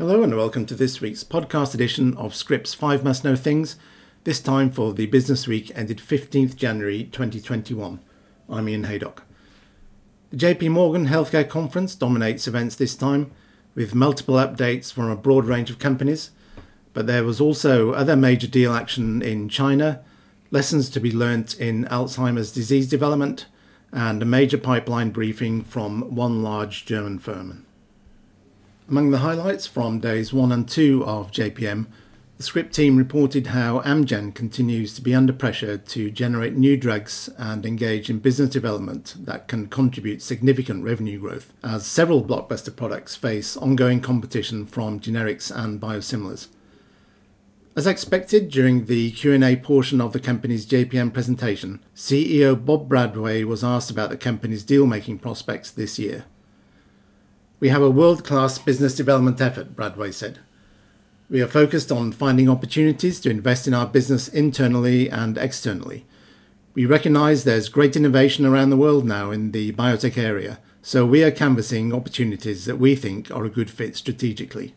Hello and welcome to this week's podcast edition of Scrip's 5 Must Know Things, this time for the business week ended 15th January 2021. I'm Ian Haydock. The JP Morgan Healthcare Conference dominates events this time, with multiple updates from a broad range of companies, but there was also other major deal action in China, lessons to be learnt in Alzheimer's disease development, and a major pipeline briefing from one large German firm. Among the highlights from days 1 and 2 of JPM, the Scrip team reported how Amgen continues to be under pressure to generate new drugs and engage in business development that can contribute significant revenue growth, as several blockbuster products face ongoing competition from generics and biosimilars. As expected during the Q&A portion of the company's JPM presentation, CEO Bob Bradway was asked about the company's deal-making prospects this year. We have a world class business development effort, Bradway said. We are focused on finding opportunities to invest in our business internally and externally. We recognize there's great innovation around the world now in the biotech area, so we are canvassing opportunities that we think are a good fit strategically.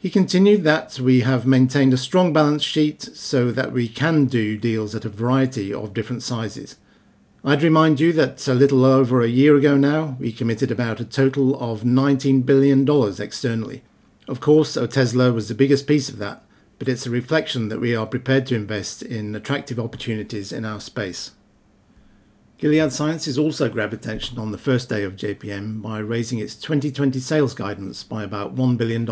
He continued that we have maintained a strong balance sheet so that we can do deals at a variety of different sizes. I'd remind you that a little over a year ago now, we committed about a total of $19 billion externally. Of course, Otezla was the biggest piece of that, but it's a reflection that we are prepared to invest in attractive opportunities in our space. Gilead Sciences also grabbed attention on the first day of JPM by raising its 2020 sales guidance by about $1 billion,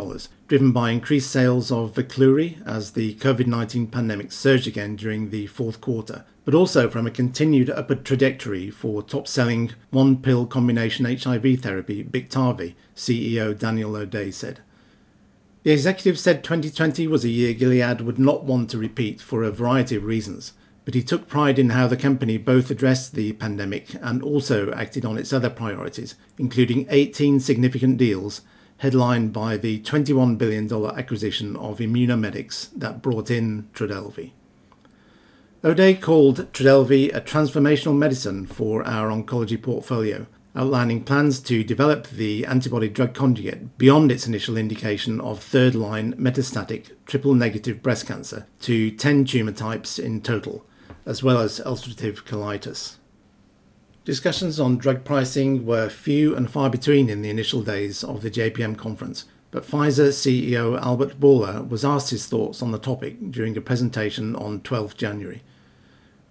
driven by increased sales of Veklury as the COVID 19 pandemic surged again during the fourth quarter, but also from a continued upward trajectory for top selling one pill combination HIV therapy, Biktarvy, CEO Daniel O'Day said. The executive said 2020 was a year Gilead would not want to repeat for a variety of reasons but he took pride in how the company both addressed the pandemic and also acted on its other priorities, including 18 significant deals headlined by the $21 billion acquisition of Immunomedics that brought in Trodelvy. O'Day called Trodelvy a transformational medicine for our oncology portfolio, outlining plans to develop the antibody drug conjugate beyond its initial indication of third line metastatic triple negative breast cancer to 10 tumour types in total as well as ulcerative colitis. Discussions on drug pricing were few and far between in the initial days of the JPM conference, but Pfizer CEO Albert Bourla was asked his thoughts on the topic during a presentation on 12 January.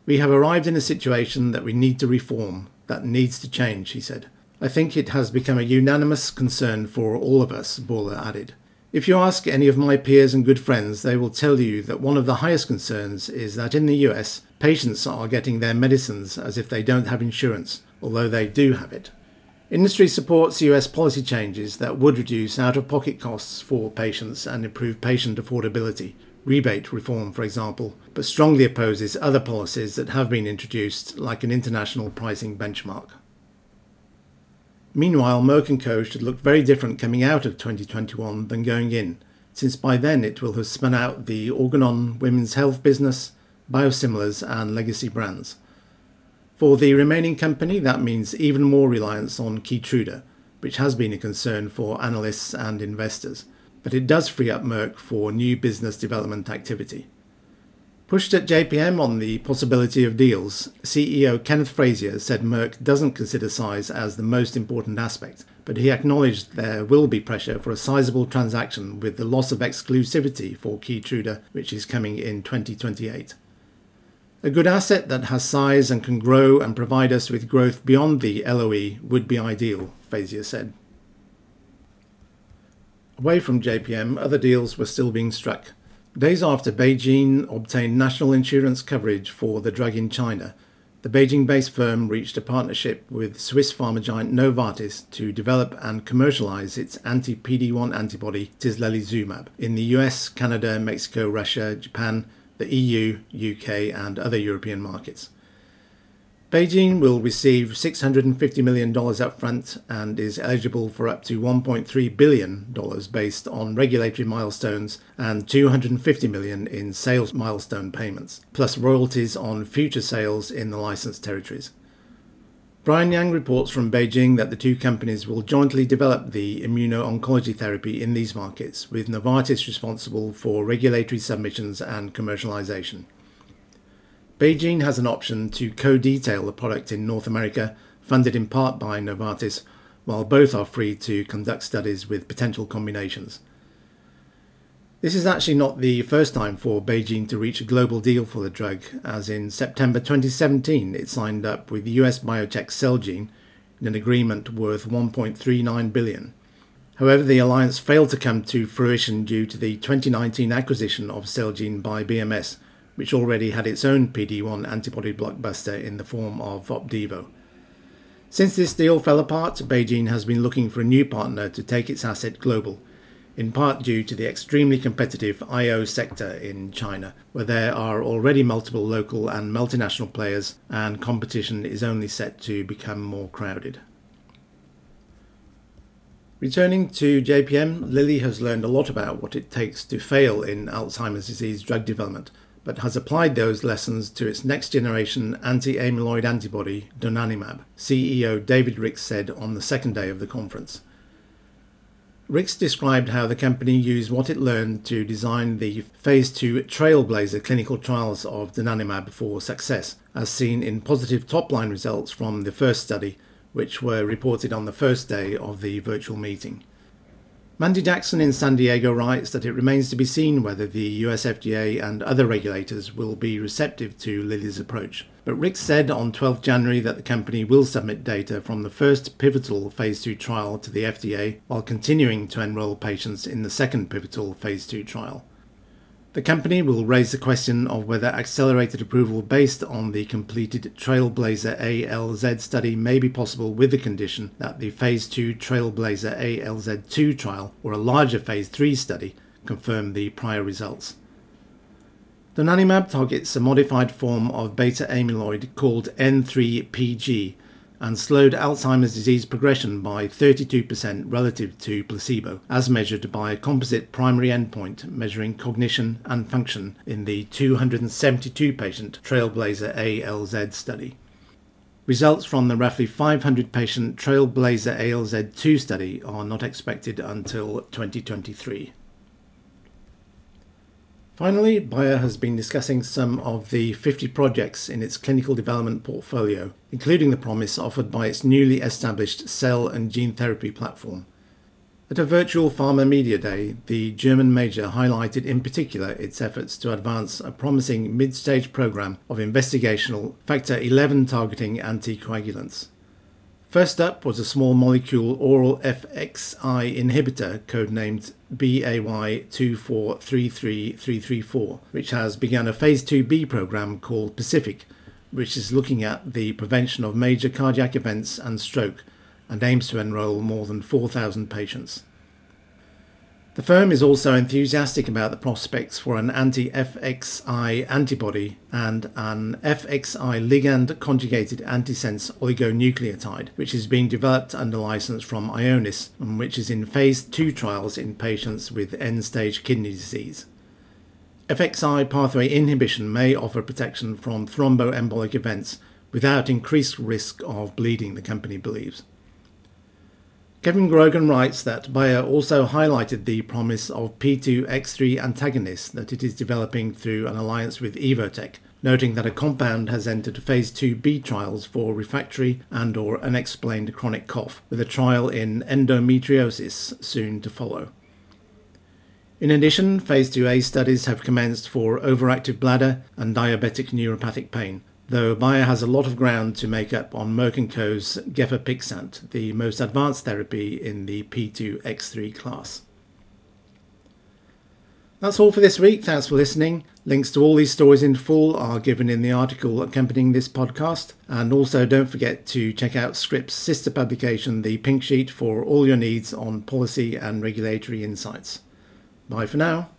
We have arrived in a situation that we need to reform, that needs to change, he said. I think it has become a unanimous concern for all of us, Bourla added. If you ask any of my peers and good friends, they will tell you that one of the highest concerns is that in the US, patients are getting their medicines as if they don't have insurance, although they do have it. Industry supports US policy changes that would reduce out of pocket costs for patients and improve patient affordability, rebate reform, for example, but strongly opposes other policies that have been introduced, like an international pricing benchmark. Meanwhile, Merck & Co. should look very different coming out of 2021 than going in, since by then it will have spun out the Organon women's health business, biosimilars, and legacy brands. For the remaining company, that means even more reliance on Keytruda, which has been a concern for analysts and investors, but it does free up Merck for new business development activity. Pushed at JPM on the possibility of deals, CEO Kenneth Frazier said Merck doesn't consider size as the most important aspect, but he acknowledged there will be pressure for a sizable transaction with the loss of exclusivity for Keytruda, which is coming in 2028. A good asset that has size and can grow and provide us with growth beyond the LOE would be ideal, Frazier said. Away from JPM, other deals were still being struck. Days after BeiGene obtained national insurance coverage for the drug in China, the Beijing based firm reached a partnership with Swiss pharma giant Novartis to develop and commercialize its anti PD 1 antibody tislelizumab in the US, Canada, Mexico, Russia, Japan, the EU, UK, and other European markets. BeiGene will receive $650 million upfront and is eligible for up to $1.3 billion based on regulatory milestones and 250 million in sales milestone payments, plus royalties on future sales in the licensed territories. Brian Yang reports from Beijing that the two companies will jointly develop the immuno-oncology therapy in these markets, with Novartis responsible for regulatory submissions and commercialization. BeiGene has an option to co-detail the product in North America, funded in part by Novartis, while both are free to conduct studies with potential combinations. This is actually not the first time for BeiGene to reach a global deal for the drug, as in September 2017 it signed up with US biotech Celgene in an agreement worth 1.39 billion. However, the alliance failed to come to fruition due to the 2019 acquisition of Celgene by BMS, which already had its own PD-1 antibody blockbuster in the form of Opdivo. Since this deal fell apart, BeiGene has been looking for a new partner to take its asset global in part due to the extremely competitive IO sector in China, where there are already multiple local and multinational players, and competition is only set to become more crowded. Returning to JPM, Lilly has learned a lot about what it takes to fail in Alzheimer's disease drug development, but has applied those lessons to its next generation anti amyloid antibody, donanemab, CEO David Ricks said on the second day of the conference. Ricks described how the company used what it learned to design the phase 2 Trailblazer clinical trials of donanemab for success, as seen in positive top-line results from the first study, which were reported on the first day of the virtual meeting. Mandy Jackson in San Diego writes that it remains to be seen whether the US FDA and other regulators will be receptive to Lilly's approach. But Ricks said on 12 January that the company will submit data from the first pivotal phase 2 trial to the FDA while continuing to enroll patients in the second pivotal phase 2 trial. The company will raise the question of whether accelerated approval based on the completed Trailblazer ALZ study may be possible with the condition that the Phase 2 Trailblazer ALZ 2 trial or a larger Phase 3 study confirm the prior results. Donanemab targets a modified form of beta amyloid called N3PG and slowed Alzheimer's disease progression by 32% relative to placebo, as measured by a composite primary endpoint measuring cognition and function in the 272 patient Trailblazer ALZ study. Results from the roughly 500 patient Trailblazer ALZ 2 study are not expected until 2023. Finally, Bayer has been discussing some of the 50 projects in its clinical development portfolio, including the promise offered by its newly established cell and gene therapy platform. At a virtual Pharma Media Day, the German major highlighted in particular its efforts to advance a promising mid stage program of investigational factor 11 targeting anticoagulants. First up was a small molecule oral FXI inhibitor codenamed BAY2433334, which has begun a phase 2B program called Pacific, which is looking at the prevention of major cardiac events and stroke and aims to enroll more than 4,000 patients. The firm is also enthusiastic about the prospects for an anti FXI antibody and an FXI ligand conjugated antisense oligonucleotide, which is being developed under license from Ionis and which is in phase 2 trials in patients with end stage kidney disease. FXI pathway inhibition may offer protection from thromboembolic events without increased risk of bleeding, the company believes. Kevin Grogan writes that Bayer also highlighted the promise of P2X3 antagonists that it is developing through an alliance with Evotec, noting that a compound has entered phase 2b trials for refractory and or unexplained chronic cough, with a trial in endometriosis soon to follow. In addition, phase 2a studies have commenced for overactive bladder and diabetic neuropathic pain, though Bayer has a lot of ground to make up on Merck & Co.'s gefapixant, the most advanced therapy in the P2X3 class. That's all for this week. Thanks for listening. Links to all these stories in full are given in the article accompanying this podcast. And also don't forget to check out Scrip's sister publication, The Pink Sheet, for all your needs on policy and regulatory insights. Bye for now.